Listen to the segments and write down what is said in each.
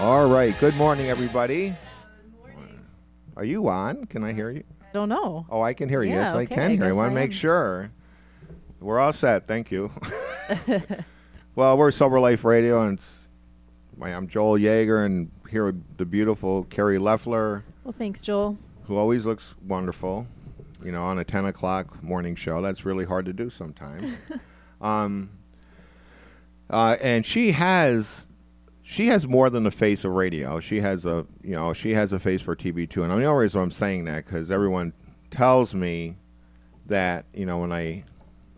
All right. Good morning, everybody. Are you on? Can I hear you? I don't know. Oh, I can hear you. Yeah, yes, I okay, can I hear you. I want to make sure. We're all set. Thank you. well, we're Sober Life Radio, and it's, I'm Joel Yeager, and here with the beautiful Carrie Leffler, Well, thanks, Joel. who always looks wonderful. You know, on a 10 o'clock morning show. That's really hard to do sometimes. um, uh, and she has she has more than the face of radio. She has a you know she has a face for TV too. And the only reason I'm saying that because everyone tells me that you know when I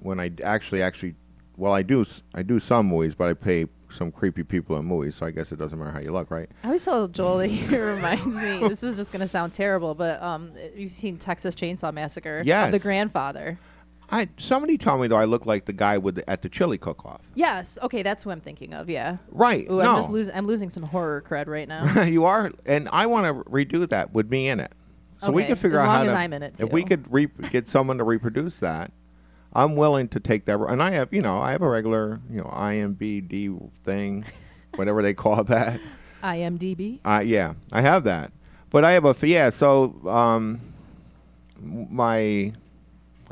when I actually actually well I do I do some movies, but I pay some creepy people in movies. So I guess it doesn't matter how you look, right? I always tell Joel that he reminds me. This is just going to sound terrible, but um, you've seen Texas Chainsaw Massacre. of Yes. The grandfather. I somebody told me though I look like the guy with the, at the chili cook-off. Yes. Okay, that's who I'm thinking of. Yeah. Right? Ooh, no, I'm just losing. I'm losing some horror cred right now. you are, and I want to redo that with me in it. So we Okay, can figure as out how long as to. I'm in it, If we could re- get someone to reproduce that, I'm willing to take that. And I have, you know, I have a regular, you know, IMBD thing, whatever they call that. IMDb. Uh, yeah, I have that. But I have a yeah. So um, my,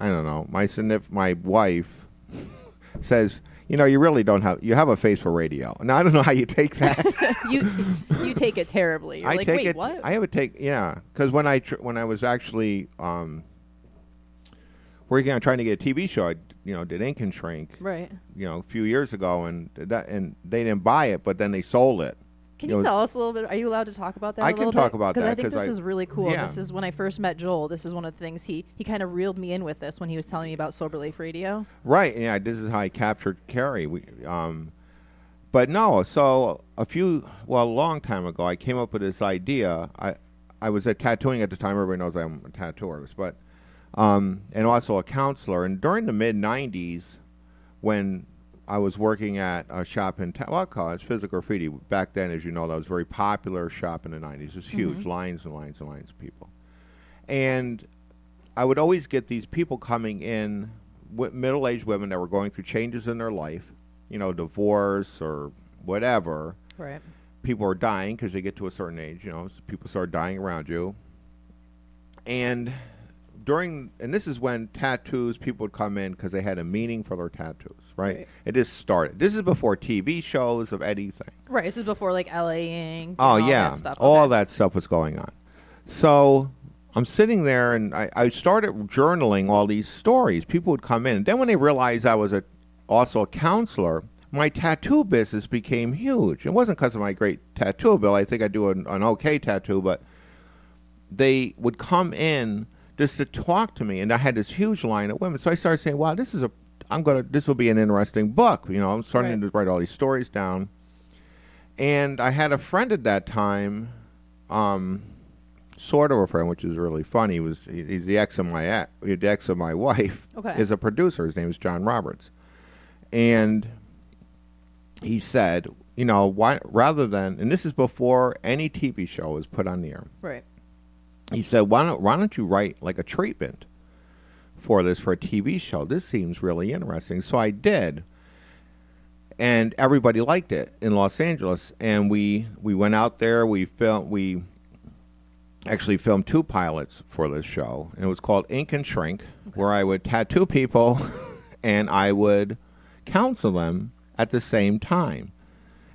I don't know, my signif- my wife says, you know, you really don't have you have a face for radio. Now I don't know how you take that. you you take it terribly. You're I like, take wait, it. what? I would take yeah, because when I tr- when I was actually um, working on trying to get a TV show, I you know did Ink and Shrink right. you know a few years ago, and that and they didn't buy it, but then they sold it. Can You know- tell us a little bit? Are you allowed to talk about that? I a can little talk bit? about because I think this I- is really cool. yeah. This is when I first met Joel. This is one of the things he he kind of reeled me in with this when he was telling me about Sober Life Radio. Right. Yeah. This is how I captured Carrie. We, um, but no. So a few, well, a long time ago, I came up with this idea. I, I was at tattooing at the time. Everybody knows I'm a tattoo artist, but, um, and also a counselor. And during the mid '90s, when I was working at a shop in, ta- well, I call it physical graffiti. Back then, as you know, that was a very popular shop in the '90s. It was huge, lines and lines and lines of people. And I would always get these people coming in, w- middle-aged women that were going through changes in their life, you know, divorce or whatever. Right. People are dying because they get to a certain age. You know, people start dying around you. And during, and this is when tattoos, people would come in because they had a meaning for their tattoos, right? Right. It just started. This is before TV shows of anything. Right. This is before like LA Ink. Oh all yeah, That stuff. all Okay. that stuff was going on. So I'm sitting there and I, I started journaling all these stories. People would come in, and then when they realized I was a, also a counselor, my tattoo business became huge. It wasn't because of my great tattoo bill. I think I do an, an okay tattoo, but they would come in just to talk to me, and I had this huge line of women. So I started saying, "Wow, this is a I'm gonna this will be an interesting book." You know, I'm starting Right. to write all these stories down. And I had a friend at that time, um, sort of a friend, which is really funny. He was he- he's the ex of my ex, the ex of my wife. Okay. Is a producer. His name is John Roberts, and he said, you know, why rather than and this is before any TV show was put on the air. Right. He said, why don't why don't you write like a treatment for this for a TV show? This seems really interesting. So I did and everybody liked it in Los Angeles. And we we went out there. We filmed. We actually filmed two pilots for this show, and it was called Ink and Shrink, where I would tattoo people, and I would counsel them at the same time.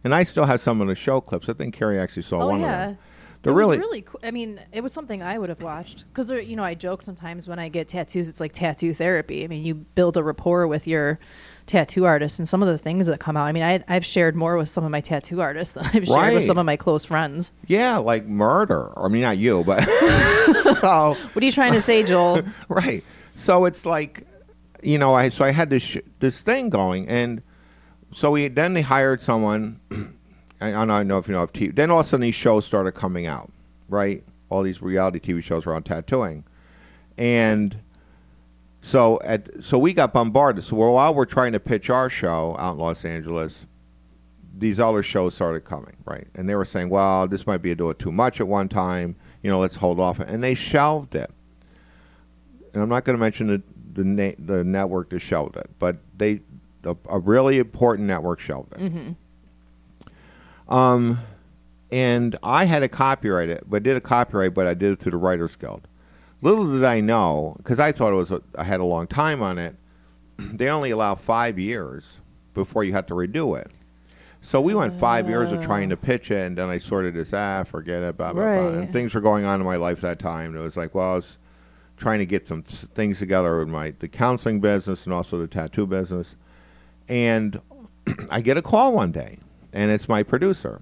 And I still have some of the show clips. I think Carrie actually saw Oh one yeah. of them. They're it really, was really cool. I mean, it was something I would have watched because you know I joke sometimes when I get tattoos, it's like tattoo therapy. I mean, you build a rapport with your tattoo artist, and some of the things that come out. I mean, I, I've shared more with some of my tattoo artists than I've shared Right. with some of my close friends. yeah, like murder. I mean, not you, but so What are you trying to say, Joel? right. So it's like, you know, I so I had this sh- this thing going, and so we then they hired someone. I, I don't know if you know of TV. Then all of a sudden these shows started coming out, right? All these reality TV shows around tattooing, and so at so we got bombarded. So while we're trying to pitch our show out in Los Angeles, these other shows started coming, right? And they were saying, "Well, this might be a little too much at one time. You know, let's hold off." And they shelved it. And I'm not going to mention the the, na- the network that shelved it, but they a, a really important network shelved it. Mm-hmm. Um, and I had to copyright it, but did a copyright, but I did it through the Writers Guild. Little did I know, because I thought it was a, I had a long time on it. They only allow five years before you have to redo it. So we went five years of trying to pitch it, and then I sorted this ah, forget it, blah blah blah. And things were going on in my life that time. It was like, well, I was trying to get some things together with my the counseling business and also the tattoo business, and I get a call one day, and it's my producer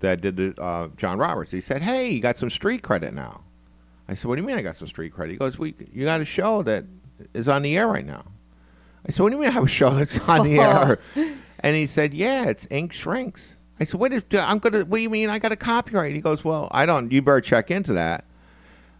that did uh, John Roberts. He said, "Hey, you got some street credit now." I said, "What do you mean I got some street credit?" He goes, "We you got a show that is on the air right now." I said, "What do you mean I have a show that's on the air?" And he said, "Yeah, it's Ink Shrinks." I said, "What is? I'm gonna. What do you mean I got a copyright?" He goes, "Well, I don't. You better check into that."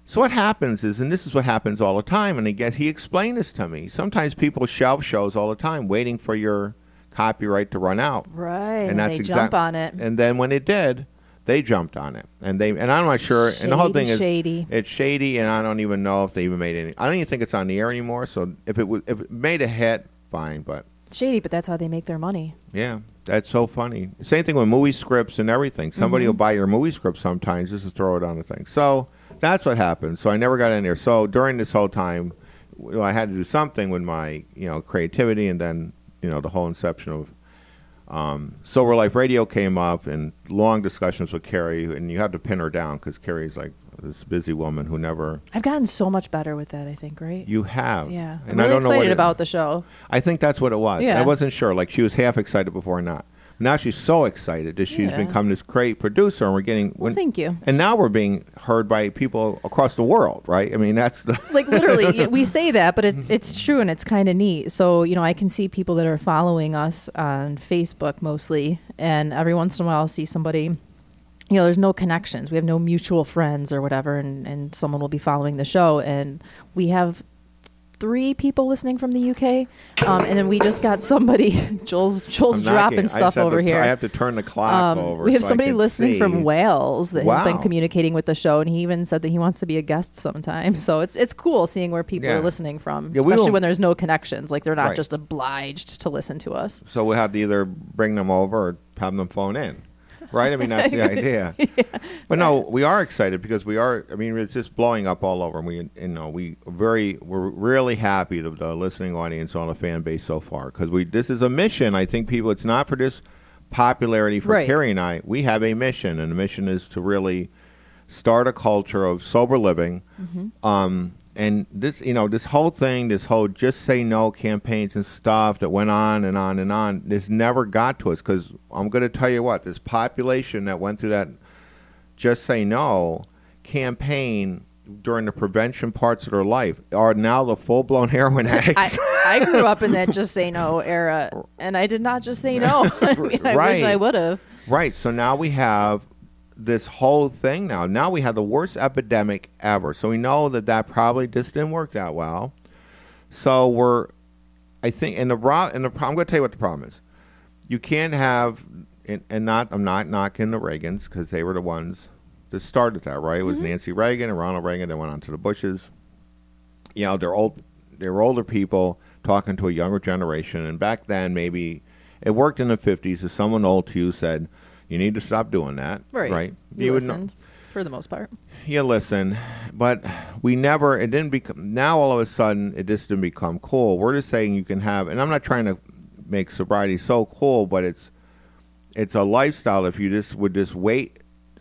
So what happens is, and this is what happens all the time, and again, he explained this to me. Sometimes people shelve shows all the time, waiting for your copyright to run out, Right. and that's they exact- jump on it. And then when it did, they jumped on it, and they and I'm not sure. and the whole thing is Shady. it's shady, and I don't even know if they even made any. I don't even think it's on the air anymore. So if it was, if it made a hit, fine. But Shady, but that's how they make their money. yeah, that's so funny. Same thing with movie scripts and everything. Somebody Mm-hmm. will buy your movie script sometimes just to throw it on the thing. So that's what happened. So I never got in there. So during this whole time, I had to do something with my you know creativity, and then you know the whole inception of um, Sober Life Radio came up, and long discussions with Carrie, and you have to pin her down because Carrie's like this busy woman who never. I've gotten so much better with that. I think. Right. You have, yeah. and I'm I don't know what excited it- about the show. I think that's what it was. Yeah. I wasn't sure. Like she was half excited before not. Now she's so excited that she's Yeah. become this great producer, and we're getting. Well, thank you. And now we're being heard by people across the world, right? I mean, that's the. like literally we say that but it's it's true and it's kind of neat so you know i can see people that are following us on facebook mostly and every once in a while i'll see somebody you know there's no connections we have no mutual friends or whatever and and someone will be following the show and we have three people listening from the uk um, and then we just got somebody joel's joel's I'm dropping knocking. Stuff over here I have to turn the clock um, over. we have so somebody listening see. from Wales that has been communicating with the show, and he even said that he wants to be a guest sometime. So it's it's cool seeing where people Yeah. are listening from, Yeah, especially when there's no connections. Like they're not Right. just obliged to listen to us. So we'll have to either bring them over or have them phone in. Right? I mean, that's the idea. But no, we are excited because we are. I mean, it's just blowing up all over. And we, you know, we very, we're really happy to the listening audience on the fan base so far because we. This is a mission. I think people. It's not for this popularity for Right. Carrie and I. We have a mission, and the mission is to really start a culture of sober living. Um, and this, you know, this whole thing, this whole just say no campaigns and stuff that went on and on and on, this never got to us because I'm going to tell you what, this population that went through that just say no campaign during the prevention parts of their life are now the full blown heroin I, addicts. I grew up in that just say no era, and I did not just say no. I mean, I wish I would have. Right. So now we have this whole thing now. Now we have the worst epidemic ever. So we know that that probably just didn't work that well. So we're, I think, and the and the I'm going to tell you what the problem is. You can't have, and, and not I'm not knocking the Reagans because they were the ones that started that. Right? It was mm-hmm. Nancy Reagan and Ronald Reagan. They went on to the Bushes. You know, they're old. They're older people talking to a younger generation, and back then maybe it worked in the 50s. If someone old to you said, "You need to stop doing that," Right. Right? You, would know- listened for the most part. you listen, but we never. It didn't become. Now all of a sudden, it just didn't become cool. We're just saying you can have, and I'm not trying to make sobriety so cool, but it's it's a lifestyle. If you just would just wait,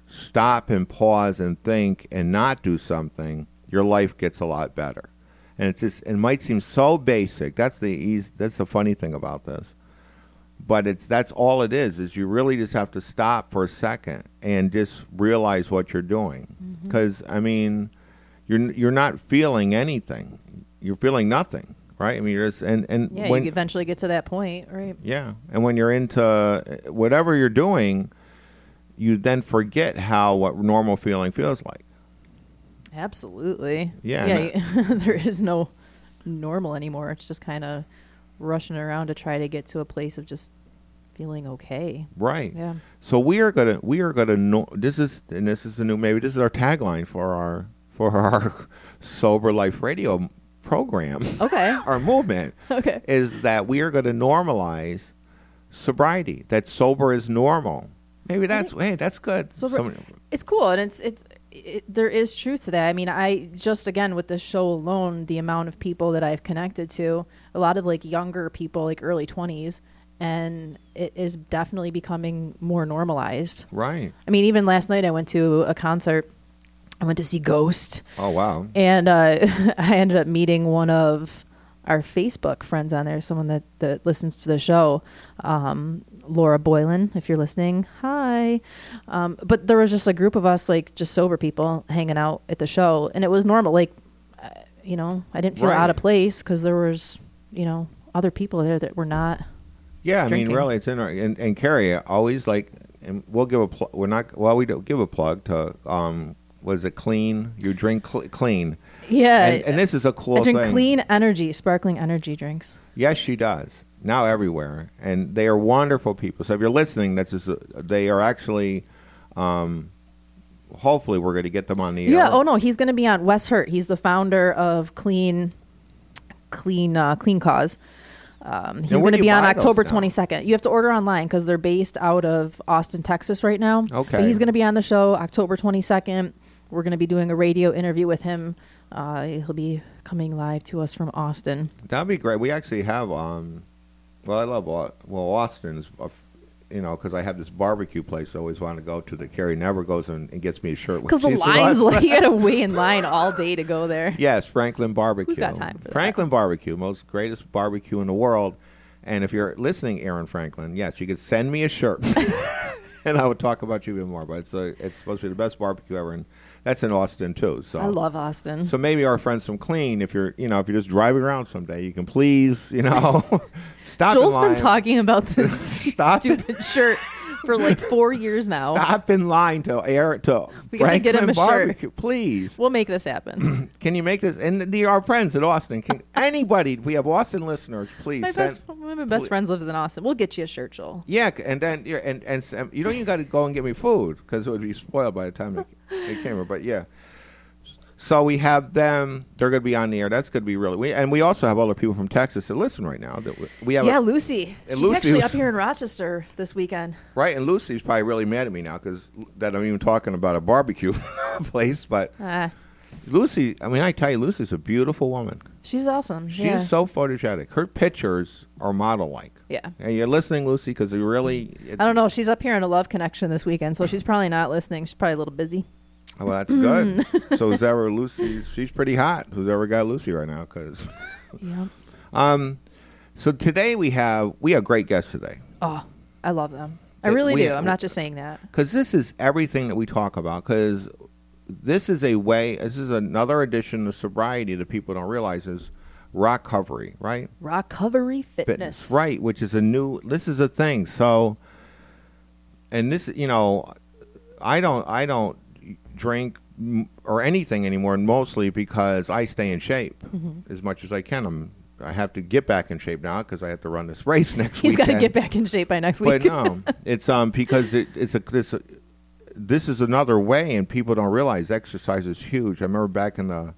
stop, and pause and think, and not do something, your life gets a lot better. And it's just it might seem so basic. That's the easy, That's the funny thing about this but it's that's all it is is you really just have to stop for a second and just realize what you're doing Mm-hmm. because i mean you're you're not feeling anything you're feeling nothing right i mean you're just and and Yeah, when you eventually get to that point, right? yeah and when you're into whatever you're doing you then forget how what normal feeling feels like Absolutely. Yeah, Yeah. there is no normal anymore. It's just kind of rushing around to try to get to a place of just feeling okay. right Yeah. So we are gonna we are gonna know this is and this is the new maybe this is our tagline for our for our sober life radio program Okay. our movement okay. is that we are going to normalize sobriety that sober is normal Maybe that's hey, that's good. So for- Somebody- It's cool, and it's it's it, there is truth to that. I mean, I just again with this show alone, the amount of people that I've connected to, a lot of like younger people, like early twenties, and it is definitely becoming more normalized. right. I mean, even last night I went to a concert. I went to see Ghost, Oh wow. and uh, I ended up meeting one of our Facebook friends on there, someone that, that listens to the show, um, Laura Boylan. If you're listening, hi. Um, but there was just a group of us, like just sober people, hanging out at the show, and it was normal. Like, uh, you know, I didn't feel Right. out of place because there was, you know, other people there that were not. Yeah, I mean, really, it's in our and, and Carrie always like, and we'll give a pl- we're not well, we don't give a plug to um, was it clean? You drink cl- clean, Yeah, and, and this is a cool I drink thing. clean energy, sparkling energy drinks. Yes, she does now everywhere, and they are wonderful people. So if you're listening, that's just, they are actually. Um, hopefully, we're going to get them on the Yeah. air. Oh no, he's going to be on Wes Hurt. He's the founder of Clean, Clean, uh, Clean Cause. Um, he's going to be on October twenty second. You have to order online because they're based out of Austin, Texas, right now. Okay. But he's going to be on the show October twenty second. We're going to be doing a radio interview with him. Uh, he'll be coming live to us from Austin. That'd be great. We actually have, um, well, I love Au- well Austin's, uh, you know, because I have this barbecue place I always want to go to. That Carrie never goes and, and gets me a shirt. when Because the she's in lines, Austin. like, you to wait in line all day to go there. Yes, Franklin Barbecue. Who's got time for that? Franklin Barbecue, most greatest barbecue in the world. And if you're listening, Aaron Franklin, yes, you could send me a shirt, and I would talk about you even more. But it's a, it's supposed to be the best barbecue ever, and that's in Austin too. So I love Austin. So maybe our friends from Clean, if you're, you know, if you're just driving around someday, you can please, you know, stop. Joel's been talking about this stupid shirt for like four years now. Stop in line to air to We gotta get him a shirt. Barbecue, please. We'll make this happen. Can you make this? And the, our friends at Austin, can anybody? We have Austin listeners. Please my send. best, one of my best friends lives in Austin. We'll get you a shirt, Joel. Yeah, and then yeah, and and s- you don't even got to go and get me food because it would be spoiled by the time they, they came here. But yeah, so we have them. They're going to be on the air. That's going to be really. We, and we also have other people from Texas that listen right now. That we, we have. yeah, a, Lucy. She's Lucy actually was- up here in Rochester this weekend. right, and Lucy's probably really mad at me now because that I'm even talking about a barbecue place. But Ah, Lucy, I mean, I tell you, Lucy's a beautiful woman. She's awesome. She's yeah. so photogenic. Her pictures are model like. yeah. And you're listening, Lucy, because you really. It, I don't know. She's up here in a love connection this weekend, so she's probably not listening. She's probably a little busy. Oh, well, that's good. so who's ever Lucy? She's pretty hot. Who's ever got Lucy right now? Because Yeah. um, so today we have we have great guests today Oh, I love them. I really we- do. I'm not just saying that. because this is everything that we talk about. Because this is a way. This is another addition of sobriety that people don't realize is recovery, right? Recovery fitness. right? Which is a new. This is a thing. So, and this, you know, I don't, I don't drink or anything anymore, mostly because I stay in shape Mm-hmm. as much as I can. I'm, I have to get back in shape now because I have to run this race next He's got to get back in shape by next week. But week. no, it's um because it, it's a this this is another way, and people don't realize exercise is huge. I remember back in the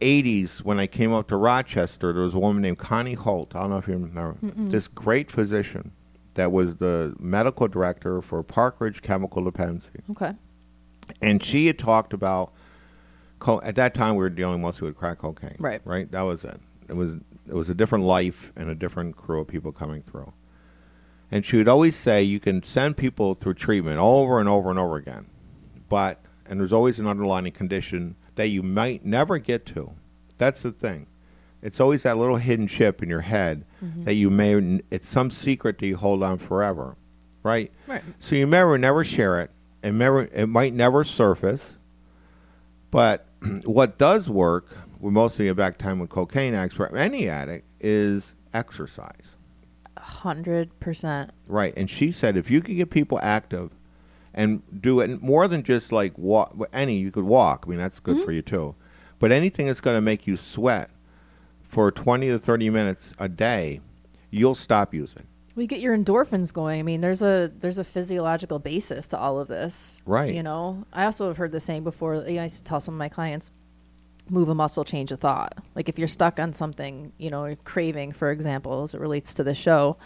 '80s when I came up to Rochester, there was a woman named Connie Holt. I don't know if you remember this great physician that was the medical director for Park Ridge Chemical Dependency, okay. and she had talked about. Co- at that time, we were dealing mostly with crack cocaine. Right. Right. That was it. It was it was a different life and a different crew of people coming through. And she would always say you can send people through treatment over and over and over again, but and there's always an underlying condition that you might never get to. That's the thing. It's always that little hidden chip in your head mm-hmm. that you may it's some secret that you hold on forever, right? Right. So you never never share it, and never it might never surface. But what does work, with mostly back time with cocaine for any addict, is exercise. Hundred percent. Right. And she said if you could get people active and do it more than just like walk, any, you could walk. I mean, that's good mm-hmm. for you too. But anything that's going to make you sweat for 20 to 30 minutes a day, you'll stop using. We get your endorphins going. I mean, there's a there's a physiological basis to all of this. Right. You know, I also have heard the saying before. You know, I used to tell some of my clients, move a muscle, change a thought. Like if you're stuck on something, you know, craving, for example, as it relates to the show,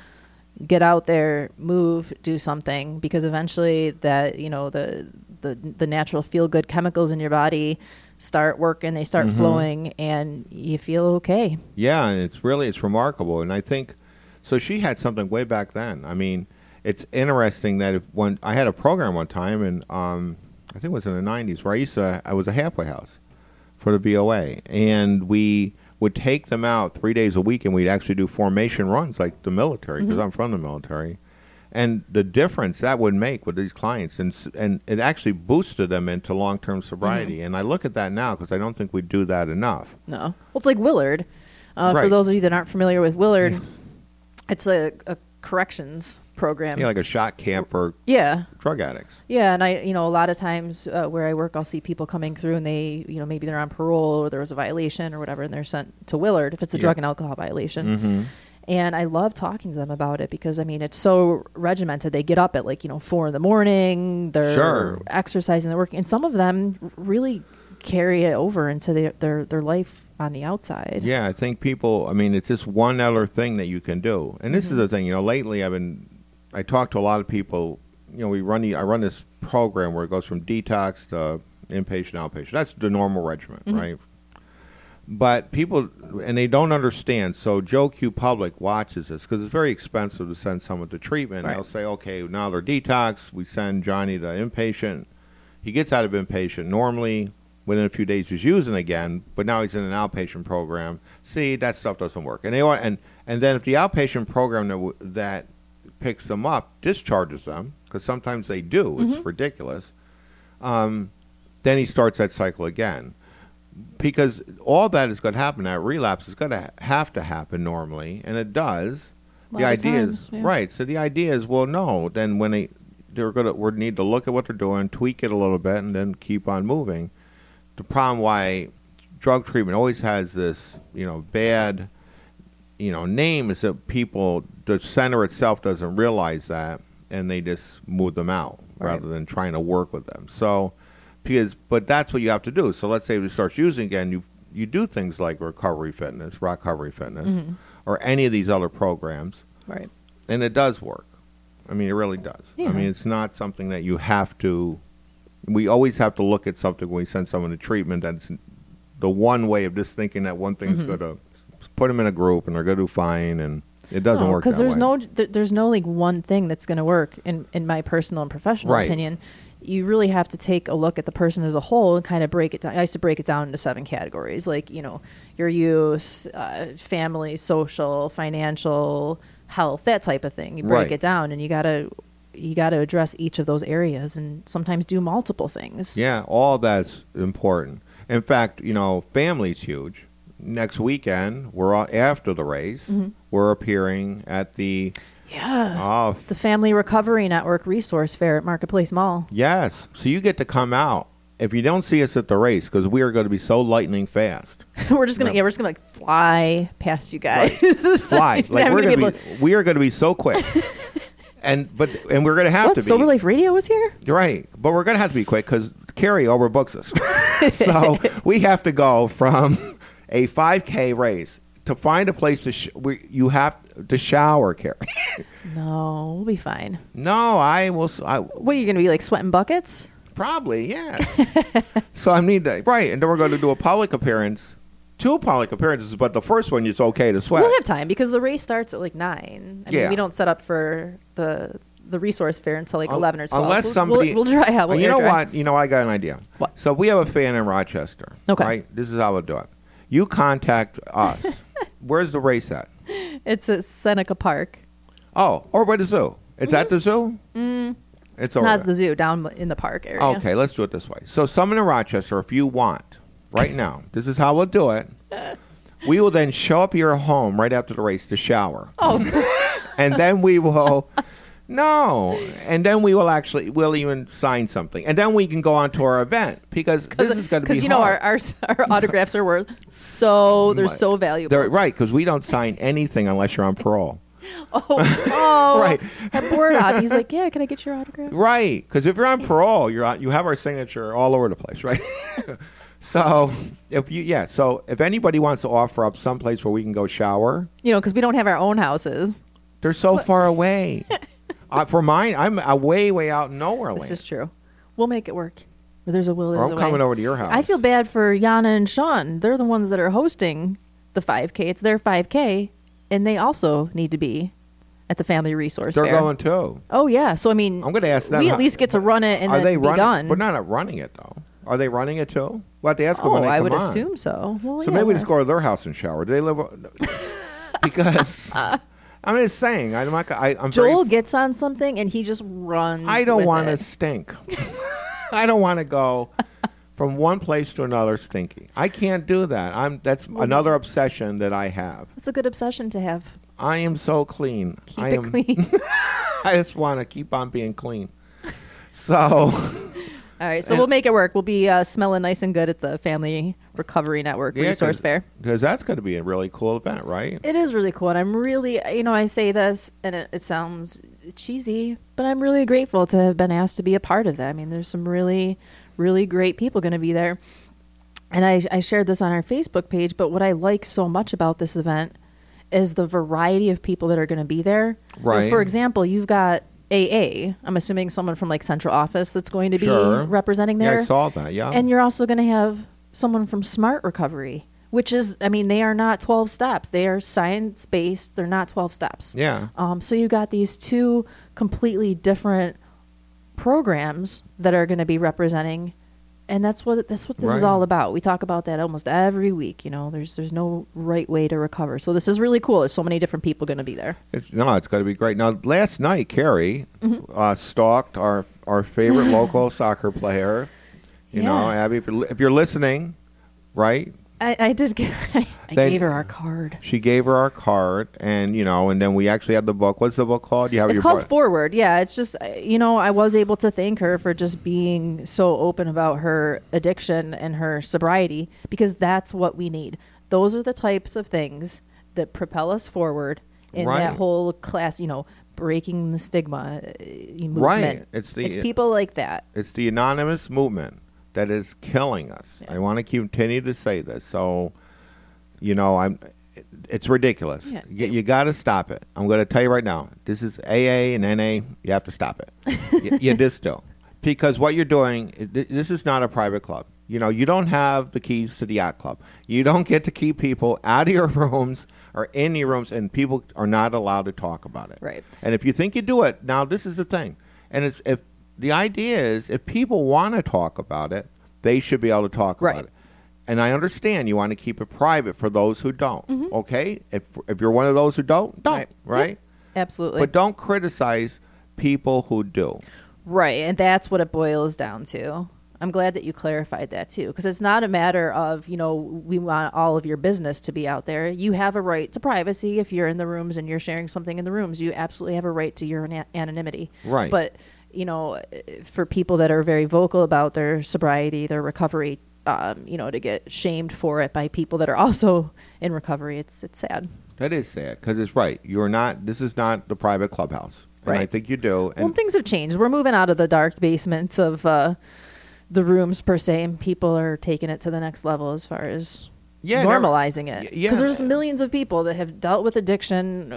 get out there, move, do something because eventually that you know the the the natural feel good chemicals in your body start working, they start flowing, and you feel okay. Yeah, and it's really it's remarkable, and I think so. She had something way back then. I mean, it's interesting that if when I had a program one time, and um, I think it was in the '90s, where I used to I was a halfway house for the BOA, and we would take them out three days a week, and we'd actually do formation runs like the military because I'm from the military. And the difference that would make with these clients, and and it actually boosted them into long term sobriety. And I look at that now because I don't think we do that enough. No. Well, it's like Willard. Uh, For those of you that aren't familiar with Willard, it's a, a corrections program. Yeah, like a shot camp for yeah. drug addicts. Yeah, and I, you know, a lot of times uh, where I work, I'll see people coming through, and they, you know, maybe they're on parole or there was a violation or whatever, and they're sent to Willard if it's a Yeah. drug and alcohol violation. Mm-hmm. And I love talking to them about it because I mean it's so regimented. They get up at like you know four in the morning. They're Sure. exercising. They're working, and some of them really carry it over into their their, their life on the outside. Yeah, I think people. I mean, it's just one other thing that you can do, and this is the thing. You know, lately I've been. I talk to a lot of people. You know, we run. The, I run this program where it goes from detox to inpatient, outpatient. That's the normal regimen, mm-hmm. right? But people, and they don't understand. So Joe Q Public watches this because it's very expensive to send someone to treatment. Right. They'll say, okay, now they're detox. We send Johnny to inpatient. He gets out of inpatient. Normally, within a few days, he's using again, but now he's in an outpatient program. See, that stuff doesn't work. And they are, and and then if the outpatient program that, w- that picks them up discharges them, because sometimes they do, it's ridiculous. Um, then he starts that cycle again, because all that is going to happen. That relapse is going to have to happen normally, and it does. The idea times, is yeah. right. So the idea is, well, no. Then when they they're going to we need to look at what they're doing, tweak it a little bit, and then keep on moving. The problem why drug treatment always has this, you know, bad, you know, name is that people the center itself doesn't realize that, and they just move them out Right. rather than trying to work with them. So, because but that's what you have to do. So let's say we start using again, you you do things like recovery fitness, recovery fitness, Mm-hmm. or any of these other programs Right. and it does work. I mean, it really does. Yeah. I mean, it's not something that you have to. We always have to look at something when we send someone to treatment. That's the one way of just thinking that one thing's Mm-hmm. going to put them in a group and they're going to do fine, and it doesn't work. because there's way. no there, there's no like one thing that's going to work in in my personal and professional Right. opinion you really have to take a look at the person as a whole and kind of break it down i used to break it down into seven categories like you know your use uh, family social financial health that type of thing you break Right. it down and you gotta you gotta address each of those areas and sometimes do multiple things Yeah, all that's important. In fact, you know, family's huge. Next weekend, we're all, after the race. Mm-hmm. We're appearing at the yeah oh the family recovery network resource fair at marketplace mall yes. So you get to come out. If you don't see us at the race, because we are going to be so lightning fast. we're just gonna No. yeah we're just gonna like fly past you guys fly. Like I'm we're gonna gonna be be, able we are gonna be so quick. and but and we're gonna have what to be sober life radio was here right. But we're gonna have to be quick because Carrie overbooks us. so we have to go from a 5K race to find a place to sh- we, you have to shower, Carrie. No, we'll be fine. no, I will. I, What are you going to be like sweating buckets? Probably, yes. so I need to right, and then we're going to do a public appearance, two public appearances, but the first one it's okay to sweat. We'll have time because the race starts at like nine. I mean, Yeah. we don't set up for the the resource fair until like eleven or twelve. Unless We'll- somebody, we'll, we'll try out. We'll you know dry. what? You know, I got an idea. What? So we have a fan in Rochester. Okay. Right. This is how we'll do it. You contact us. Where's the race at? It's at Seneca Park, Oh, or by the zoo. It's at the zoo. Mm. It's over. not there. the zoo, down in the park area. Okay, let's do it this way. So, someone in Rochester, if you want, right now, this is how we'll do it. We will then show up at your home right after the race to shower. Oh, and then we will no and then we will actually we'll even sign something and then we can go on to our event because this is going to be because you know our, hard. our our autographs are worth so they're so valuable. They're- right because we don't sign anything unless you're on parole oh, oh, Right. That board. He's like, yeah, can I get your autograph? right because if you're on parole you're on, you have our signature all over the place right so if you yeah so if anybody wants to offer up some place where we can go shower You know, because we don't have our own houses. They're so far away. Uh, for mine, I'm uh, way, way out in nowhere This land. is true. We'll make it work. Where there's a will, there's I'm a way. coming over to your house. I feel bad for Yana and Sean. They're the ones that are hosting the 5K. It's their 5K, and they also need to be at the Family Resource They're Fair. going too. Oh yeah. So I mean, I'm going to ask them. we how- at least get to run it and are then they be running? done. We're not running it though. Are they running it too? We'll have to ask them oh, when they I come would on. assume so. Well, So yeah, maybe we just go to their house and shower. Do they live? because I'm just saying. I'm not. I, I'm Joel very, gets on something and he just runs. I don't want to stink. I don't want to go from one place to another stinky. I can't do that. I'm. That's another obsession that I have. It's a good obsession to have. I am so clean. Keep I it am. clean. I just want to keep on being clean. So All right, so And- we'll make it work. We'll be uh, smelling nice and good at the Family Recovery Network Yeah, Resource 'cause- Fair. because that's going to be a really cool event, right? It is really cool, and I'm really, you know, I say this, and it, it sounds cheesy, but I'm really grateful to have been asked to be a part of that. I mean, there's some really, really great people going to be there, and I, I shared this on our Facebook page. But what I like so much about this event is the variety of people that are going to be there. Right. For example, you've got AA. I'm assuming someone from like central office that's going to be Sure. representing there. Yeah, I saw that. Yeah. And you're also going to have someone from Smart Recovery, which is, I mean, they are not 12 steps. They are science based. They're not 12 steps. yeah. Um, so you've got these two completely different programs that are going to be representing, and that's what that's what this is all about. We talk about that almost every week. You know, there's there's no right way to recover. So this is really cool. There's so many different people going to be there. It's, no, it's going to be great. Now, last night, Carrie Mm-hmm. uh, stalked our our favorite local soccer player. You know, Abby, if you're, if you're listening, right? I, I did. Get, I Then- gave her our card. She gave her our card, and you know, and then we actually had the book. What's the book called? You have It's your called book. Forward. Yeah, it's just uh, you know I was able to thank her for just being so open about her addiction and her sobriety because that's what we need. Those are the types of things that propel us forward in Right. that whole class. You know, breaking the stigma uh, movement. Right. It's the- it's people like that. It's the anonymous movement that is killing us. Yeah. I want to continue to say this. So, you know, I'm. It's ridiculous. Yeah. You, you got to stop it. I'm going to tell you right now. This is AA and NA. You have to stop it. you, you just do. Because what you're doing, this is not a private club. You know, you don't have the keys to the yacht club. You don't get to keep people out of your rooms or in your rooms, and people are not allowed to talk about it. Right. And if you think you do it, now this is the thing. And it's if the idea is if people want to talk about it, they should be able to talk Right. about it. And I understand you want to keep it private for those who don't. Mm-hmm. Okay? If if you're one of those who don't, don't, Right. right? Absolutely. But don't criticize people who do. Right, and that's what it boils down to. I'm glad that you clarified that too, because it's not a matter of you know we want all of your business to be out there. You have a right to privacy if you're in the rooms and you're sharing something in the rooms. You absolutely have a right to your ana- anonymity. Right. But you know, for people that are very vocal about their sobriety, their recovery, um, you know, to get shamed for it by people that are also in recovery, it's it's sad. That is sad because it's right. You're not. This is not the private clubhouse. And I think you do. And well, things have changed. We're moving out of the dark basements of uh, the rooms per se, and people are taking it to the next level as far as Yeah, normalizing it. Because yeah. there's millions of people that have dealt with addiction,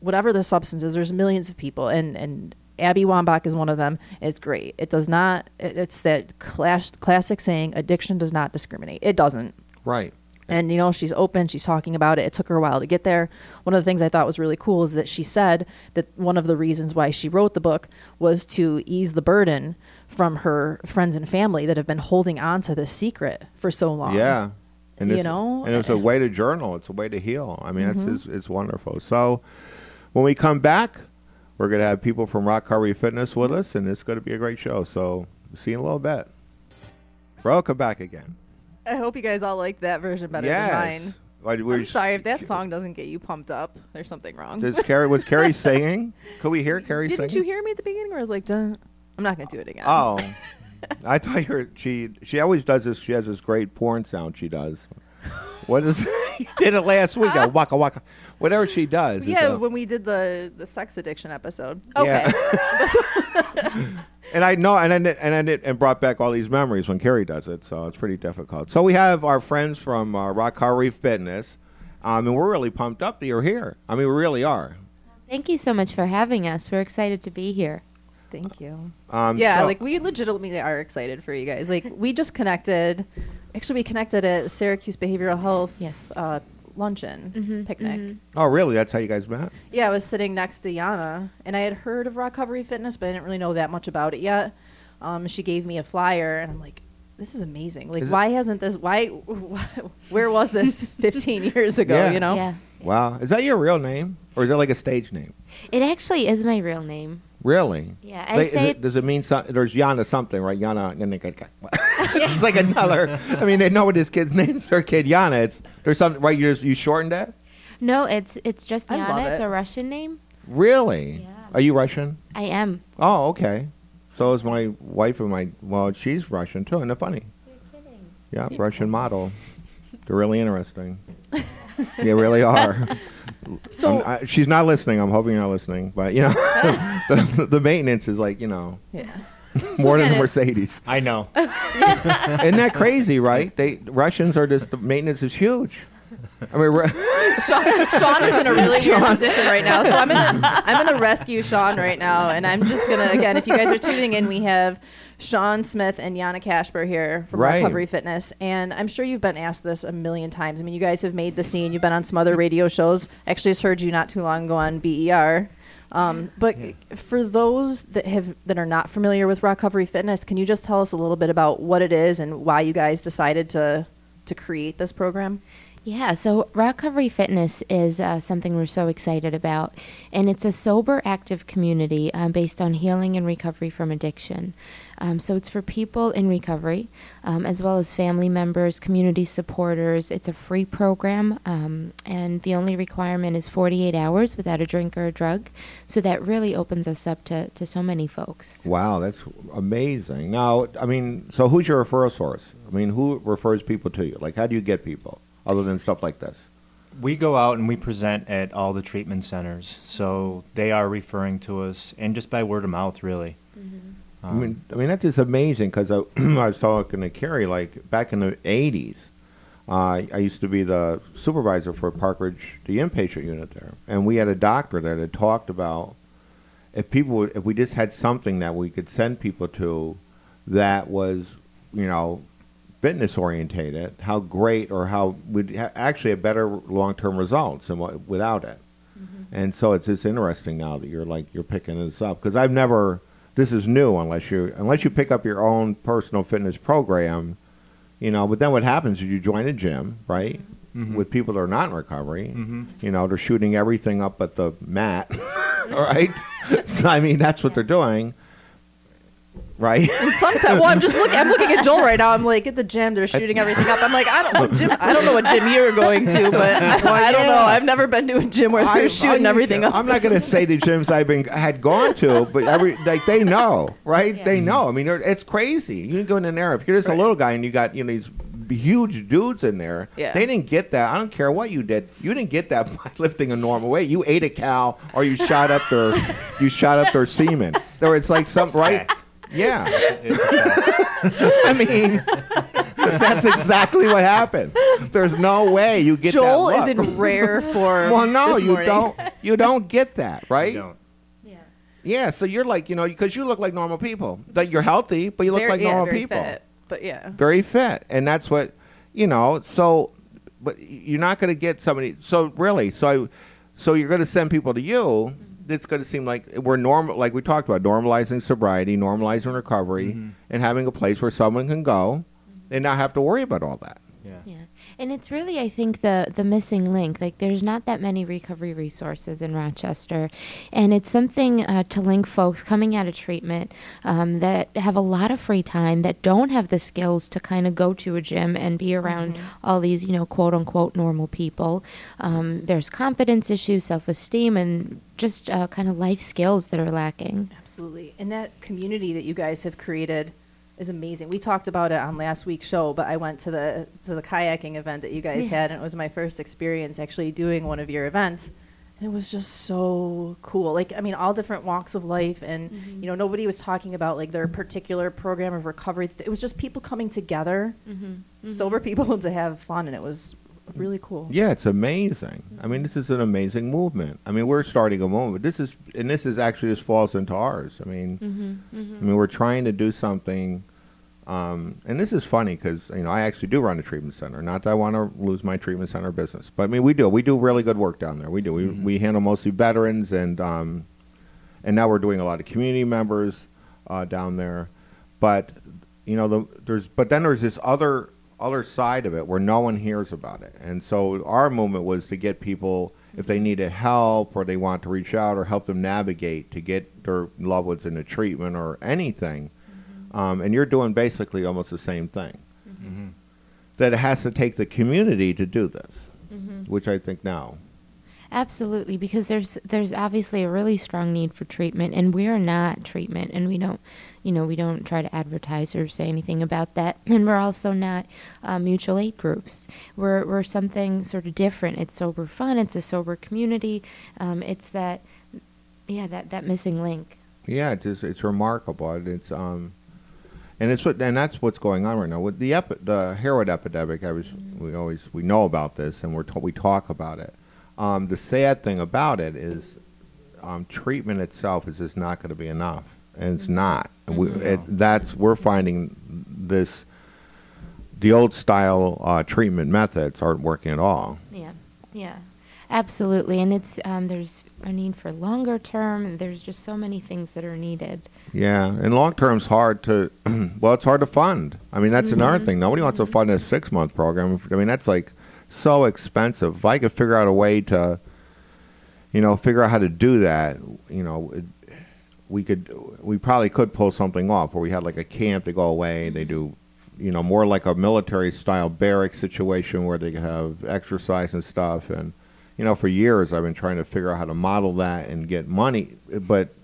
whatever the substance is. There's millions of people, and and Abby Wambach is one of them. It's great. It does not. it- It's that class, classic saying: addiction does not discriminate. It doesn't. right. And you know, she's open, she's talking about it. It took her a while to get there. One of the things I thought was really cool is that she said that one of the reasons why she wrote the book was to ease the burden from her friends and family that have been holding on to this secret for so long. Yeah. And You know? Mm-hmm. and it's a way to journal. It's a way to heal. I mean, it's, it's it's wonderful. So, when we come back, we're gonna have people from ROC Recovery Fitness with us, and it's gonna be a great show. So, see you in a little bit. Welcome back again. I hope you guys all like that version better yes. Why, we're I'm sorry if that song doesn't get you pumped up. There's something wrong. Does Carrie was Carrie singing? Could we hear Carrie Didn't singing? you hear me at the beginning where I was like, Duh. I'm not going to do it again. Oh, I thought you were, she she always does this. She has this great porn sound. She does. What is? You did it last week. A waka waka. Whatever she does. is yeah, a- when we did the the sex addiction episode. Okay. Yeah. and I know, and I did, and I did, and brought back all these memories when Carrie does it. So it's pretty difficult. So we have our friends from uh, ROC Recovery Fitness, um, and we're really pumped up that you're here. I mean, we really are. Thank you so much for having us. We're excited to be here. Thank you. Um, yeah, so- like we legitimately are excited for you guys. Like we just connected. Actually, we connected at Syracuse Behavioral Health Yes. uh, luncheon Mhm, picnic. mhm. Oh, really? That's how you guys met? Yeah, I was sitting next to Yana, and I had heard of Recovery Fitness, but I didn't really know that much about it yet. Um, she gave me a flyer, and I'm like, "This is amazing! Like, Is it- why hasn't this? Why? Where was this 15 years ago? Yeah. You know? Yeah. Wow. Is that your real name? Or is that like a stage name? It actually is my real name. Really? Yeah, I Like, is say it- does it mean something? There's Yana something, right? Yana. it's like another. I mean, they know what his kid's name's their kid Yana. It's there's something right. You just you shortened that. No, it's it's just I love Yana. It's it. a Russian name. Really? Yeah. Are you Russian? I am. Oh, okay. So is my wife and my well, she's Russian too. Isn't it funny? Yeah, Russian model. They're really interesting. they really are. So I'm- she's not listening. I'm hoping you're not listening. But you know, the, the maintenance is like you know yeah. more than a Mercedes. I know. Isn't that crazy? Right? They Russians are just the maintenance is huge. I mean, Ru- Sean, Sean is in a really weird position right now, so I'm gonna I'm gonna rescue Sean right now, and I'm just gonna again, if you guys are tuning in, we have Sean Smith and Yana Kasper here from Right. Recovery Fitness, and I'm sure you've been asked this a million times. I mean, you guys have made the scene. You've been on some other radio shows. Actually, just heard you not too long ago on BER. Um, but for those that have that are not familiar with Recovery Fitness, can you just tell us a little bit about what it is and why you guys decided to to create this program? Yeah, so Recovery Fitness is uh, something we're so excited about, and it's a sober, active community um, based on healing and recovery from addiction. Um, so it's for people in recovery, um, as well as family members, community supporters. It's a free program, um, and the only requirement is 48 hours without a drink or a drug. So that really opens us up to, to so many folks. wow, that's amazing. Now, I mean, so who's your referral source? I mean, who refers people to you? Like, how do you get people other than stuff like this? We go out and we present at all the treatment centers, so they are referring to us, and just by word of mouth, really. I Um, mean, I mean that's just amazing because I, I was talking to Carrie like back in the '80s. Uh, I used to be the supervisor for Park Ridge, the inpatient unit there, and we had a doctor that had talked about if people, if we just had something that we could send people to, that was, you know, fitness orientated, how great or how would ha- actually have better long term results than what, without it. And so it's just interesting now that you're like you're picking this up because I've never. This is new unless you unless you pick up your own personal fitness program, you know. But then what happens is you join a gym, right, Mhm. with people that are not in recovery. Mhm. You know, they're shooting everything up at the mat, right? so I mean, that's what they're doing, right? And sometimes, well, I'm just looking. I'm looking at Joel right now. I'm like at the gym. They're shooting everything up. I'm like, I don't what gym. I don't know what gym you're going to, but I, Well, I don't yeah. know. I've never been to a gym where they're I- shooting I- everything up. I'm not going to say the gyms I've been had gone to, but every like they know, right? Yeah. They know. I mean, it's crazy. You can go in there if you're just a little guy and you got you know these huge dudes in there. Yeah. They didn't get that. I don't care what you did. You didn't get that by lifting a normal weight. You ate a cow or you shot up their you shot up their semen. Or it's like some right. Fact. Yeah, It's a fact. I mean, that's exactly what happened. There's no way you get Joel that is look. in rare form. Well, no, this you morning. don't. You don't get that, right? You don't. Yeah. Yeah, so you're like, you know, because you look like normal people. That you're healthy, but you look Very- like yeah, normal very people. fit, but yeah, Very fit, and that's what, you know. So, but you're not going to get somebody. So really, so I, so you're going to send people to you. It's going to seem like we're normal, like we talked about, normalizing sobriety, normalizing recovery, Mhm. and having a place where someone can go and not have to worry about all that. Yeah. Yeah. And it's really, I think, the the missing link. Like, there's not that many recovery resources in Rochester, and it's something uh, to link folks coming out of treatment um, that have a lot of free time that don't have the skills to kind of go to a gym and be around all these, you know, quote unquote normal people. Um, there's confidence issues, self esteem, and just uh, kind of life skills that are lacking. absolutely. And that community that you guys have created is amazing. We talked about it on last week's show, but I went to the to the kayaking event that you guys Yeah. had, and it was my first experience actually doing one of your events. And it was just so cool. Like, I mean, all different walks of life, and mm-hmm. you know, nobody was talking about like their particular program of recovery. It was just people coming together, mm-hmm. Mm-hmm. sober people, to have fun, and it was really cool. Yeah, it's amazing. I mean, this is an amazing movement. I mean, we're starting a movement. This is, and this is actually this falls into ours. I mean, Mm-hmm, I mean, we're trying to do something, um, and this is funny because you know I actually do run a treatment center. Not that I want to lose my treatment center business, but I mean we do. We do really good work down there. We do. We we handle mostly veterans, and um, and now we're doing a lot of community members uh, down there. But you know, the, there's but then there's this other other side of it where no one hears about it, and so our movement was to get people if they needed help or they want to reach out or help them navigate to get their loved ones into treatment or anything. Um, and you're doing basically almost the same thing. Mm-hmm. That it has to take the community to do this, mm-hmm. which I think now. Absolutely, because there's there's obviously a really strong need for treatment, and we are not treatment, and we don't, you know, we don't try to advertise or say anything about that, and we're also not uh, mutual aid groups. We're we're something sort of different. It's sober fun. It's a sober community. Um, it's that, yeah, that that missing link. Yeah, it's just, it's remarkable. and It's um, and it's what and that's what's going on right now with the epi- the heroin epidemic. I was we always we know about this and we're to, we talk about it. Um, the sad thing about it is, um, treatment itself is just not going to be enough, and it's not. And We, it, that's we're finding this. The old style uh, treatment methods aren't working at all. Yeah, yeah, absolutely. And it's um, there's a need for longer term. There's just so many things that are needed. Yeah, and long term's hard to. well, it's hard to fund. I mean, that's another thing. Nobody wants to fund a six month program. I mean, that's like so expensive. If I could figure out a way to, you know, figure out how to do that, you know, we could. We probably could pull something off where we had like a camp. They go away. and They do. You know, more like a military style barrack situation where they could have exercise and stuff. And you know, for years I've been trying to figure out how to model that and get money, but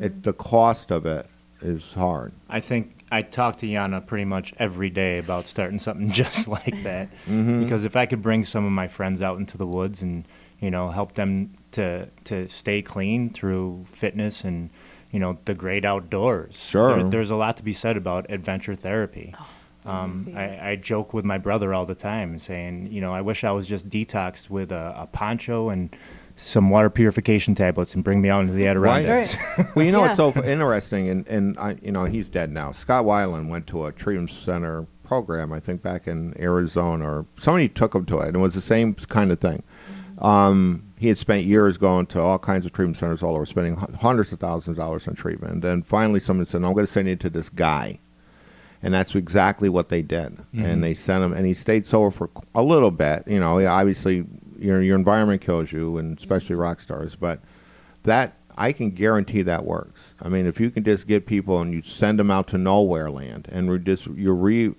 it, the cost of it is hard. I think I talk to Yana pretty much every day about starting something just like that. Mm-hmm. Because if I could bring some of my friends out into the woods and you know help them to to stay clean through fitness and you know the great outdoors. Sure. There- there's a lot to be said about adventure therapy. Um, I, I joke with my brother all the time, saying, you know, I wish I was just detoxed with a, a poncho and some water purification tablets and bring me out into the Adirondacks. well, you know Yeah. what's so interesting, and and I, you know he's dead now. Scott Weiland went to a treatment center program, I think back in Arizona, or somebody took him to it, and it was the same kind of thing. Um, he had spent years going to all kinds of treatment centers all over, spending hundreds of thousands of dollars on treatment. And then finally, someone said, "No, "I'm going to send you to this guy." and that's exactly what they did. Mm-hmm. And they sent him, and he stayed sober for a little bit. You know, obviously, your your environment kills you, and especially rock stars. But that I can guarantee that works. I mean, if you can just get people and you send them out to nowhere land, and we just you re,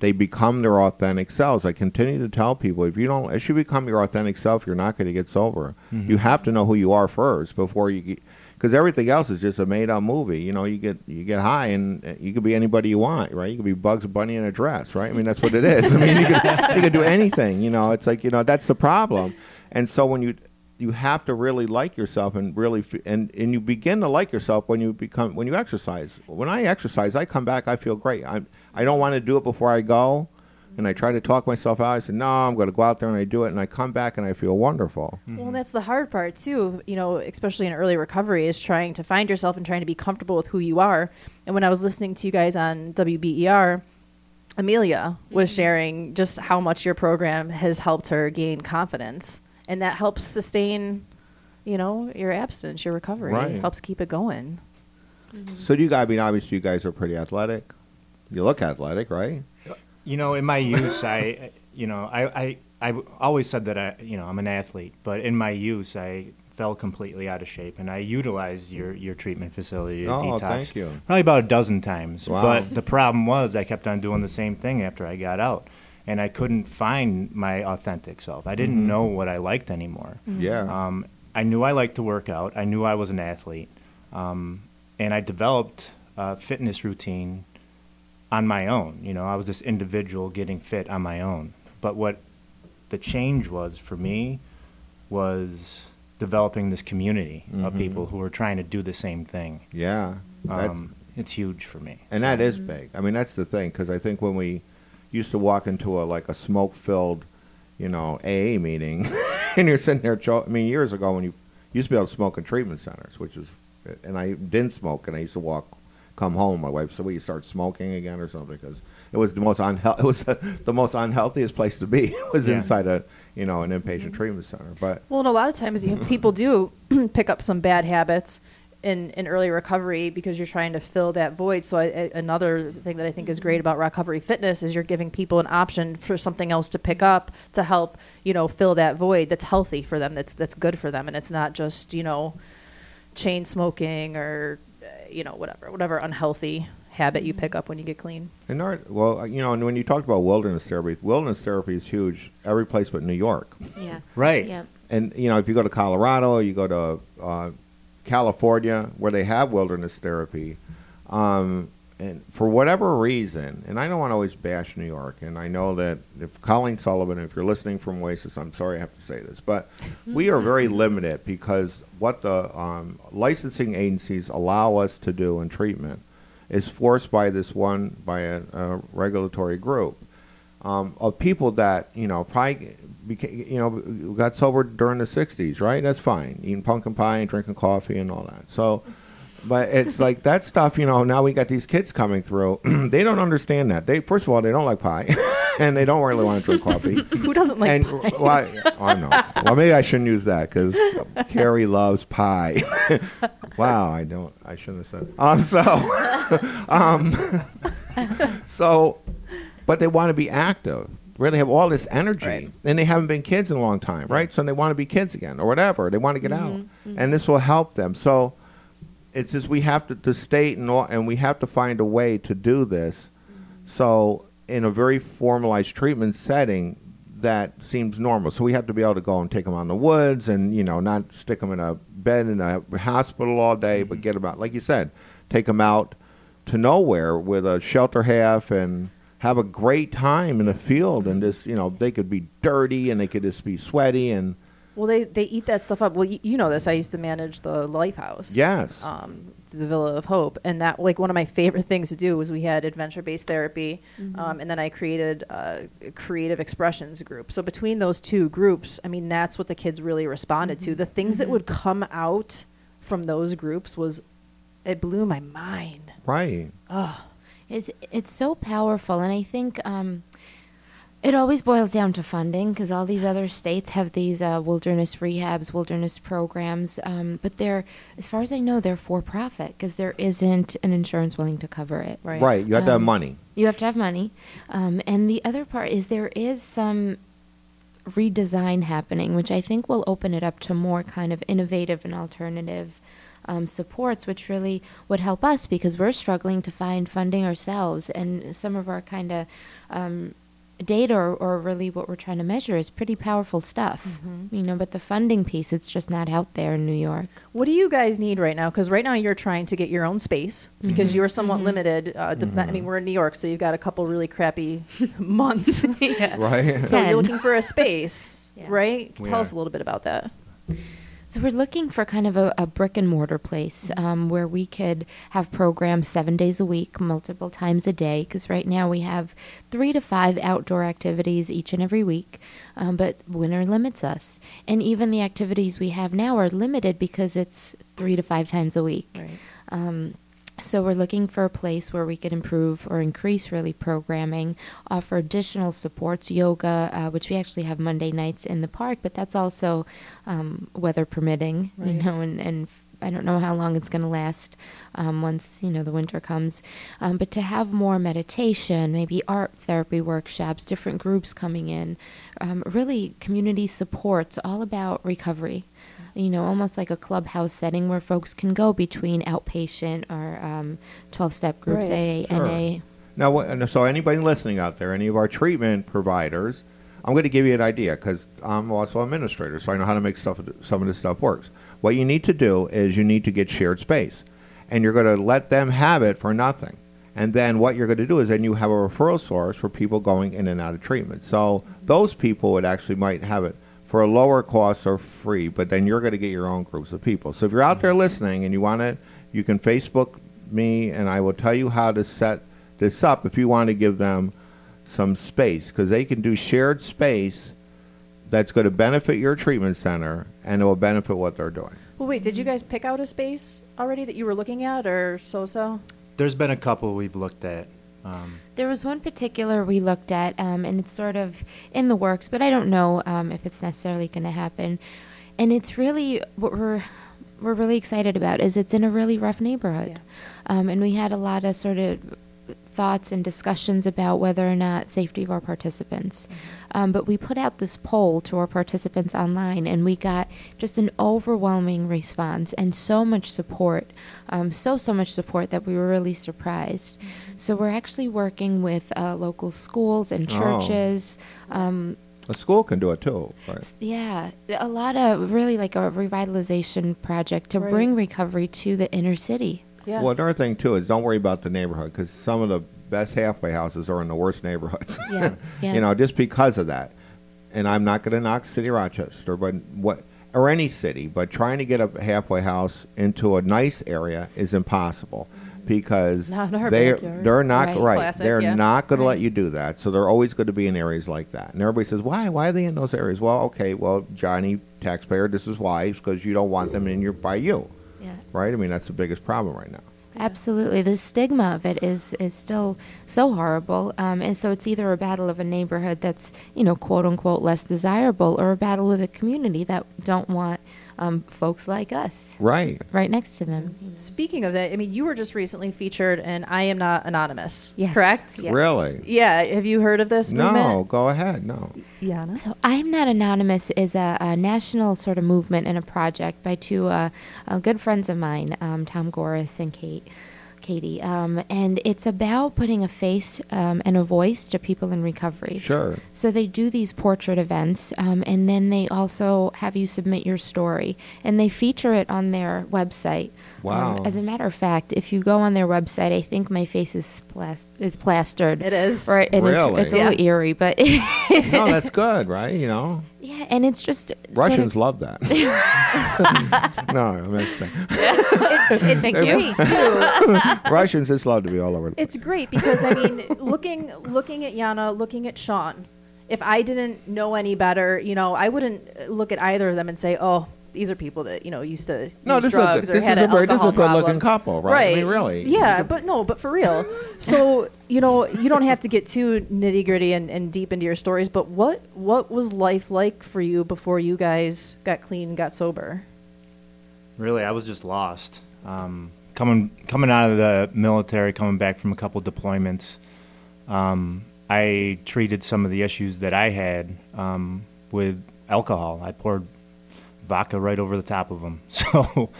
they become their authentic selves. I continue to tell people if you don't, if you become your authentic self, you're not going to get sober. You have to know who you are first before you get because everything else is just a made up movie. You know, you get you get high and uh, you could be anybody you want, right? You could be Bugs Bunny in a dress, right? I mean, that's what it is. I mean, you could, you could do anything. You know, it's like you know that's the problem. And so when you you have to really like yourself and really f- and and you begin to like yourself when you become when you exercise. When I exercise, I come back, I feel great. I I don't want to do it before I go. And I try to talk myself out. I said, "No, I'm going to go out there and I do it." And I come back and I feel wonderful. Well, and that's the hard part too. You know, especially in early recovery, is trying to find yourself and trying to be comfortable with who you are. And when I was listening to you guys on WBER, Amelia was mm-hmm. sharing just how much your program has helped her gain confidence, and that helps sustain, you know, your abstinence, your recovery. Right. Helps keep it going. Mm-hmm. So do you guys? I mean, obviously, you guys are pretty athletic. You look athletic, right? You know, in my youth, I, you know, I, I, I always said that I, you know, I'm an athlete, but in my use, I fell completely out of shape, and I utilized your, your treatment facility, your Oh, detox, thank you. probably about a dozen times. Wow. But the problem was, I kept on doing the same thing after I got out, and I couldn't find my authentic self. I didn't know what I liked anymore. Yeah. Um, I knew I liked to work out. I knew I was an athlete, um, and I developed a fitness routine on my own. You know, I was this individual getting fit on my own. But what the change was for me was developing this community of people who were trying to do the same thing. yeah. That's, Um, it's huge for me. and that is big. I mean, that's the thing because I think when we used to walk into a like a smoke filled, you know, AA meeting, and you're sitting there. Cho- I mean, years ago when you used to be able to smoke in treatment centers, which is, and I didn't smoke, and I used to walk, come home. My wife said, "Well, you start smoking again or something," because it was the most unhealthy. It was the, the most unhealthiest place to be. It was Yeah. inside a you know an inpatient treatment center. But Well, and a lot of times you, people do pick up some bad habits in, in early recovery because you're trying to fill that void. So I, I, another thing that I think is great about recovery fitness is you're giving people an option for something else to pick up to help you know fill that void that's healthy for them. That's that's good for them, and it's not just you know chain smoking or uh, you know whatever whatever unhealthy habit you pick up when you get clean. And our, well, you know, and when you talked about wilderness therapy, wilderness therapy is huge every place but New York. Yeah. Right. Yeah. And you know, if you go to Colorado, you go to uh, California, where they have wilderness therapy, um, and for whatever reason, and I don't want to always bash New York, and I know that if Colleen Sullivan, if you're listening from OASAS, I'm sorry I have to say this, but we are very limited because what the um, licensing agencies allow us to do in treatment is forced by this one by a, a regulatory group um, of people that you know probably became, you know got sober during the '60s, right? That's fine, eating pumpkin pie and drinking coffee and all that. So, but it's like that stuff. You know, now we got these kids coming through. they don't understand that. They first of all they don't like pie, and they don't really want to drink coffee. Who doesn't like and pie? well, I, I know. Well, maybe I shouldn't use that because Carrie loves pie. wow, I don't. I shouldn't have said. Um, so, um, so, but they want to be active. Really have all this energy, Right. and they haven't been kids in a long time, right? So they want to be kids again, or whatever. They want to get out, mm-hmm, mm-hmm. and this will help them. So, it's just we have to the state and all, and we have to find a way to do this. Mm-hmm. So in a very formalized treatment setting, that seems normal. So we have to be able to go and take them on the woods, and you know, not stick them in a bed in a hospital all day, but get them out, like you said, take them out to nowhere with a shelter half and have a great time in the field. And just you know, they could be dirty and they could just be sweaty and Well, they, they eat that stuff up. Well, you, you know this. I used to manage the Life House. yes, Um, the Villa of Hope, and that like one of my favorite things to do was we had adventure based therapy, um, and then I created a creative expressions group. So between those two groups, I mean that's what the kids really responded to. The things that would come out from those groups was it blew my mind. right. It's it's so powerful, and I think um, it always boils down to funding because all these other states have these uh, wilderness rehabs, wilderness programs, um, but they're, as far as I know, they're for profit because there isn't an insurance willing to cover it. Right. Right, you have to have Um, money. You have to have money, um, and the other part is there is some redesign happening, which I think will open it up to more kind of innovative and alternative um, supports, which really would help us because we're struggling to find funding ourselves, and some of our kind of um, data or, or really what we're trying to measure is pretty powerful stuff, you know. But the funding piece, it's just not out there in New York. What do you guys need right now? Because right now you're trying to get your own space because you're somewhat limited. Uh, dep- I mean, we're in New York, so you've got a couple really crappy months. Right. So Ten. you're looking for a space, Yeah. right? Tell Yeah. us a little bit about that. So we're looking for kind of a, a brick and mortar place um, where we could have programs seven days a week, multiple times a day. Because right now we have three to five outdoor activities each and every week, um, but winter limits us, and even the activities we have now are limited because it's three to five times a week. Right. Um, so we're looking for a place where we could improve or increase really programming, offer additional supports, yoga, uh, which we actually have Monday nights in the park, but that's also um, weather permitting, you know, and, and I don't know how long it's going to last um, once you know the winter comes, um, but to have more meditation, maybe art therapy workshops, different groups coming in, um, really community supports, all about recovery you know, almost like a clubhouse setting where folks can go between outpatient or um, 12 step groups, Right. AA, Sure. NA. Now, so anybody listening out there, any of our treatment providers, I'm going to give you an idea because I'm also an administrator, so I know how to make stuff. Some of this stuff works. What you need to do is you need to get shared space, and you're going to let them have it for nothing. And then what you're going to do is then you have a referral source for people going in and out of treatment. So those people would actually might have it for a lower cost or free, but then you're going to get your own groups of people. So if you're out there listening and you want it, you can Facebook me, and I will tell you how to set this up if you want to give them some space because they can do shared space that's going to benefit your treatment center and it will benefit what they're doing. Well, wait, did you guys pick out a space already that you were looking at, or so-so? There's been a couple we've looked at. Um, There was one particular we looked at, um, and it's sort of in the works, but I don't know um, if it's necessarily going to happen. And it's really what we're we're really excited about is it's in a really rough neighborhood, Yeah. um, and we had a lot of sort of thoughts and discussions about whether or not safety of our participants. Um, but we put out this poll to our participants online, and we got just an overwhelming response and so much support, um, so so much support that we were really surprised. So we're actually working with uh, local schools and Oh. churches. Um, A school can do it too, right? yeah, a lot of really like a revitalization project to Right. bring recovery to the inner city. Yeah. Well, another thing too is don't worry about the neighborhood because some of the best halfway houses are in the worst neighborhoods. Yeah, yeah. you know, just because of that. And I'm not going to knock City Rochester, but what or any city, but trying to get a halfway house into a nice area is impossible because Not our they backyard. they're not Right. right. Classic, they're yeah. not going to let you do that. So they're always going to be in areas like that. And everybody says, "Why? Why are they in those areas?" Well, okay, well, Johnny taxpayer, this is why because you don't want them in your by you, Yeah. right? I mean, that's the biggest problem right now. Absolutely, the stigma of it is is still so horrible, um, and so it's either a battle of a neighborhood that's you know quote unquote less desirable, or a battle with a community that don't want um, folks like us Right. right next to them. Speaking of that, I mean, you were just recently featured in I Am Not Anonymous, Yes. correct? Yes. Really? Yeah. Have you heard of this No, movement? go ahead. No. Yana? So I'm Not Anonymous is a, a national sort of movement and a project by two uh, uh, good friends of mine, um, Tom Goris and Kate. Katie, um, and it's about putting a face um, and a voice to people in recovery. Sure. So they do these portrait events, um, and then they also have you submit your story, and they feature it on their website. Wow. Um, as a matter of fact, if you go on their website, I think my face is plas- is plastered. It is. Right, and Really? it's, it's a little eerie, but no, that's good, right? You know, yeah, and it's just sort of- Russians love that. no, I'm just saying. It's Thank great too. Russians just love to be all over. The It's great because I mean, looking looking at Yana, looking at Sean. If I didn't know any better, you know, I wouldn't look at either of them and say, "Oh, these are people that you know used to no, use this is a drugs or this had is a an very this is a alcohol good looking problem." couple, right? I mean, really. Yeah, but no, but for real. So you know, you don't have to get too nitty gritty and, and deep into your stories. But what what was life like for you before you guys got clean, got sober? really, I was just lost. Um, coming coming out of the military, coming back from a couple deployments, um, I treated some of the issues that I had um, with alcohol. I poured vodka right over the top of them. So,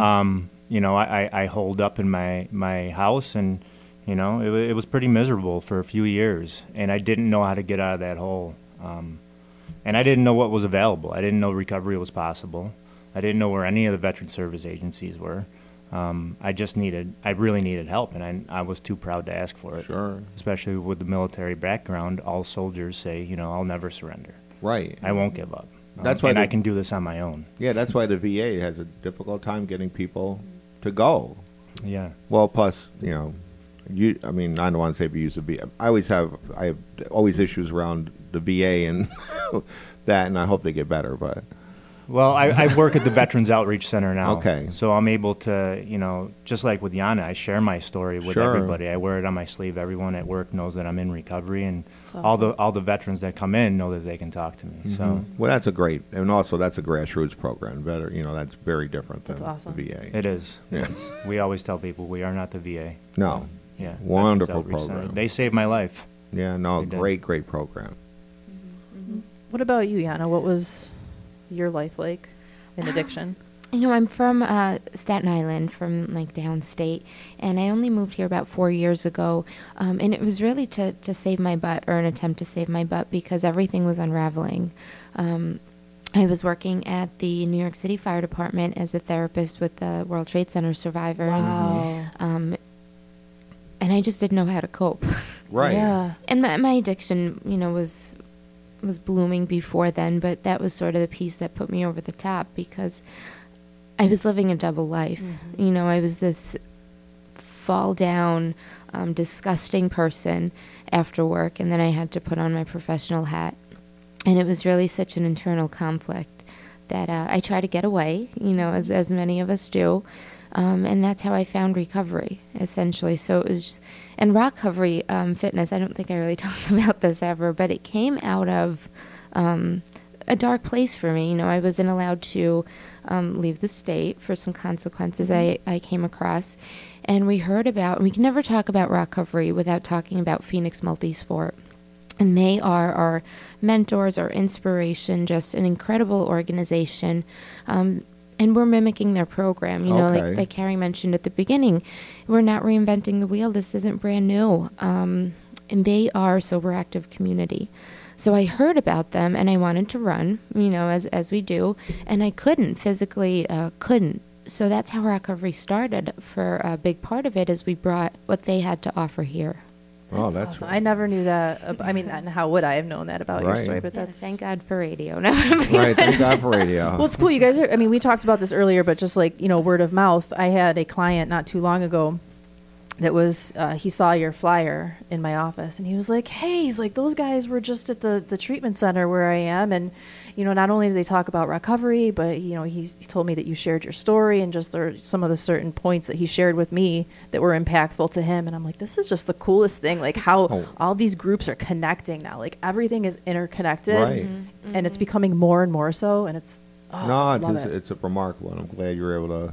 um, you know, I, I, I holed up in my, my house and, you know, it, it was pretty miserable for a few years. And I didn't know how to get out of that hole. Um, and I didn't know what was available. I didn't know recovery was possible. I didn't know where any of the veteran service agencies were. Um, I just needed, I really needed help, and I, I was too proud to ask for it. Sure. Especially with the military background, all soldiers say, you know, I'll never surrender. Right. I won't give up. That's why and they- I can do this on my own. Yeah, that's why the VA has a difficult time getting people to go. Yeah. Well, plus, you know, you. I mean, I don't want to say abuse the VA. I always have. I have always issues around the VA and that, and I hope they get better. But Well, I, I work at the Veterans Outreach Center now. Okay. So I'm able to, you know, just like with Yana, I share my story with Sure. everybody. I wear it on my sleeve. Everyone at work knows that I'm in recovery, and That's all the all the veterans that come in know that they can talk to me. So mm-hmm. well, that's a great, and also that's a grassroots program. Better, you know, that's very different than That's awesome. the VA. it is. Yeah. We always tell people we are not the VA. No. Yeah. Wonderful Outreach Center. program. They saved my life. Yeah, no, They did. great, great program. Mm-hmm. Mm-hmm. What about you, Yana? What was your life like in addiction? You know, I'm from uh, Staten Island, from like downstate, and I only moved here about four years ago. Um, and it was really to, to save my butt or an attempt to save my butt because everything was unraveling. Um, I was working at the New York City Fire Department as a therapist with the World Trade Center survivors. Wow. Um, and I just didn't know how to cope. Right. Yeah. and my, my addiction, you know, was was blooming before then, but that was sort of the piece that put me over the top because I was living a double life. You know, I was this fall down, um, disgusting person after work, and then I had to put on my professional hat and it was really such an internal conflict that uh, I try to get away, you know, as as many of us do, um, and that's how I found recovery essentially. So it was, just, and ROC recovery um, fitness. I don't think I really talked about this ever, but it came out of. Um, a dark place for me. You know, I wasn't allowed to um, leave the state for some consequences I, I came across. And we heard about, and we can never talk about ROC recovery without talking about Phoenix Multisport. And they are our mentors, our inspiration, just an incredible organization. Um, and we're mimicking their program. You know, Okay. like, like Carrie mentioned at the beginning, we're not reinventing the wheel. This isn't brand new. Um, and they are sober active community. So I heard about them and I wanted to run, you know, as as we do, and I couldn't physically, uh, couldn't. So that's how recovery started. For a big part of it, is we brought what they had to offer here. oh, that's awesome. I never knew that. ab- I mean, and how would I have known that about your story? But Yeah, that's thank God for radio. No, right. Thank God for radio. Well, it's cool. You guys are. I mean, we talked about this earlier, but just like you know, word of mouth. I had a client not too long ago that was uh, he saw your flyer in my office and he was like, "Hey, he's like those guys were just at the the treatment center where I am, and you know, not only did they talk about recovery, but you know, he's, he told me that you shared your story and just there some of the certain points that he shared with me that were impactful to him, and I'm like, this is just the coolest thing, like how Oh. all these groups are connecting now, like everything is interconnected, Right. and it's becoming more and more so, and it's oh, no, it's, it's, it. it's a remarkable. And I'm glad you were able to,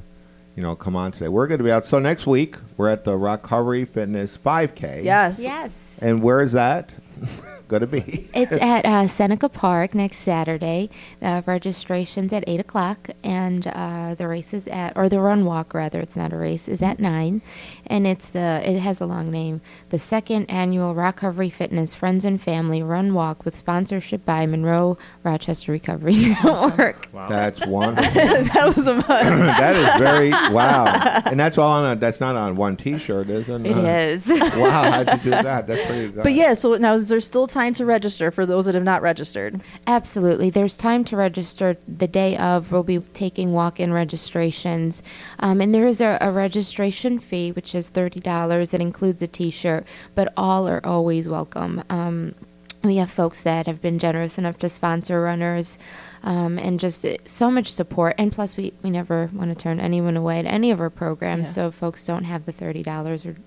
you know, come on today. We're going to be out. So next week we're at the Recovery Fitness 5K. yes, yes. And where is that going to be? It's at uh, Seneca Park next Saturday. Uh, registration's at eight o'clock, and uh, the race is at, or the run walk rather. It's not a race. Is at nine, and it's the. It has a long name. The second annual ROC Recovery Fitness Friends and Family Run Walk with sponsorship by Monroe Rochester Recovery Network. Wow. That's wonderful. that was a that is very wow. And that's all on a. That's not on one T-shirt, is it? It is. Wow, how'd you do that? That's pretty good. But yeah, so now is there still time to register for those that have not registered? Absolutely. There's time to register the day of. We'll be taking walk in registrations. Um, and there is a, a registration fee, which is $30. It includes a t shirt, but all are always welcome. Um, we have folks that have been generous enough to sponsor runners um, and just uh, so much support. And plus, we, we never want to turn anyone away at any of our programs. Yeah. So if folks don't have the $30 or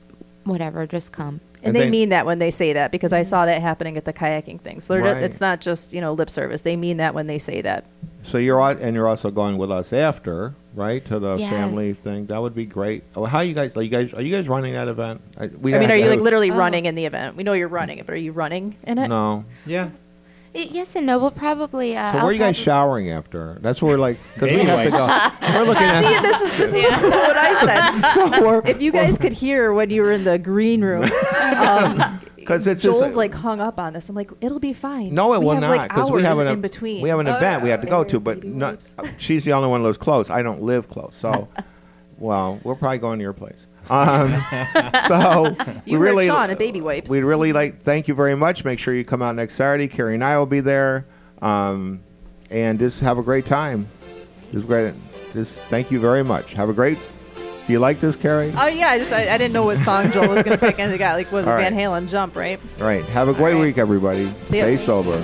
whatever, just come. And, And they, they- mean that when they say that because I mm-hmm. saw that happening at the kayaking thing. So they're Right. it's not just you know lip service. They mean that when they say that. So you're al- and you're also going with us after, right, to the Yes. family thing. That would be great. Oh, how you guys? Are you guys? Are you guys running that event? I, we I mean, are you like literally Oh. running in the event? We know you're mm. running it, but are you running in it? No. Yeah. Y- Yes and no. We'll probably. Uh, So I'll where are you guys showering after? That's where like because we Baby have to go. We're looking See, at. this is this is what I said. So we're, If you guys could hear when you were in the green room, um, because it's Joel's just like hung up on this. I'm like, it'll be fine. No, it we will have, not like, because we have hours an in between. we have an Oh, event we have to go to, but not, she's the only one that lives close. I don't live close, so well, we're probably going to your place. Um, so we really heard Sean at Baby Wipes. We'd really like thank you very much. Make sure you come out next Saturday. Carrie and I will be there, um, and just have a great time. Just great. Just thank you very much. Have a great. Do you like this, Carrie? Oh yeah, I just I, I didn't know what song Joel was gonna pick, and the guy like was All Van right. Halen jump right. All right. Have a great right. week, everybody. See. Stay sober.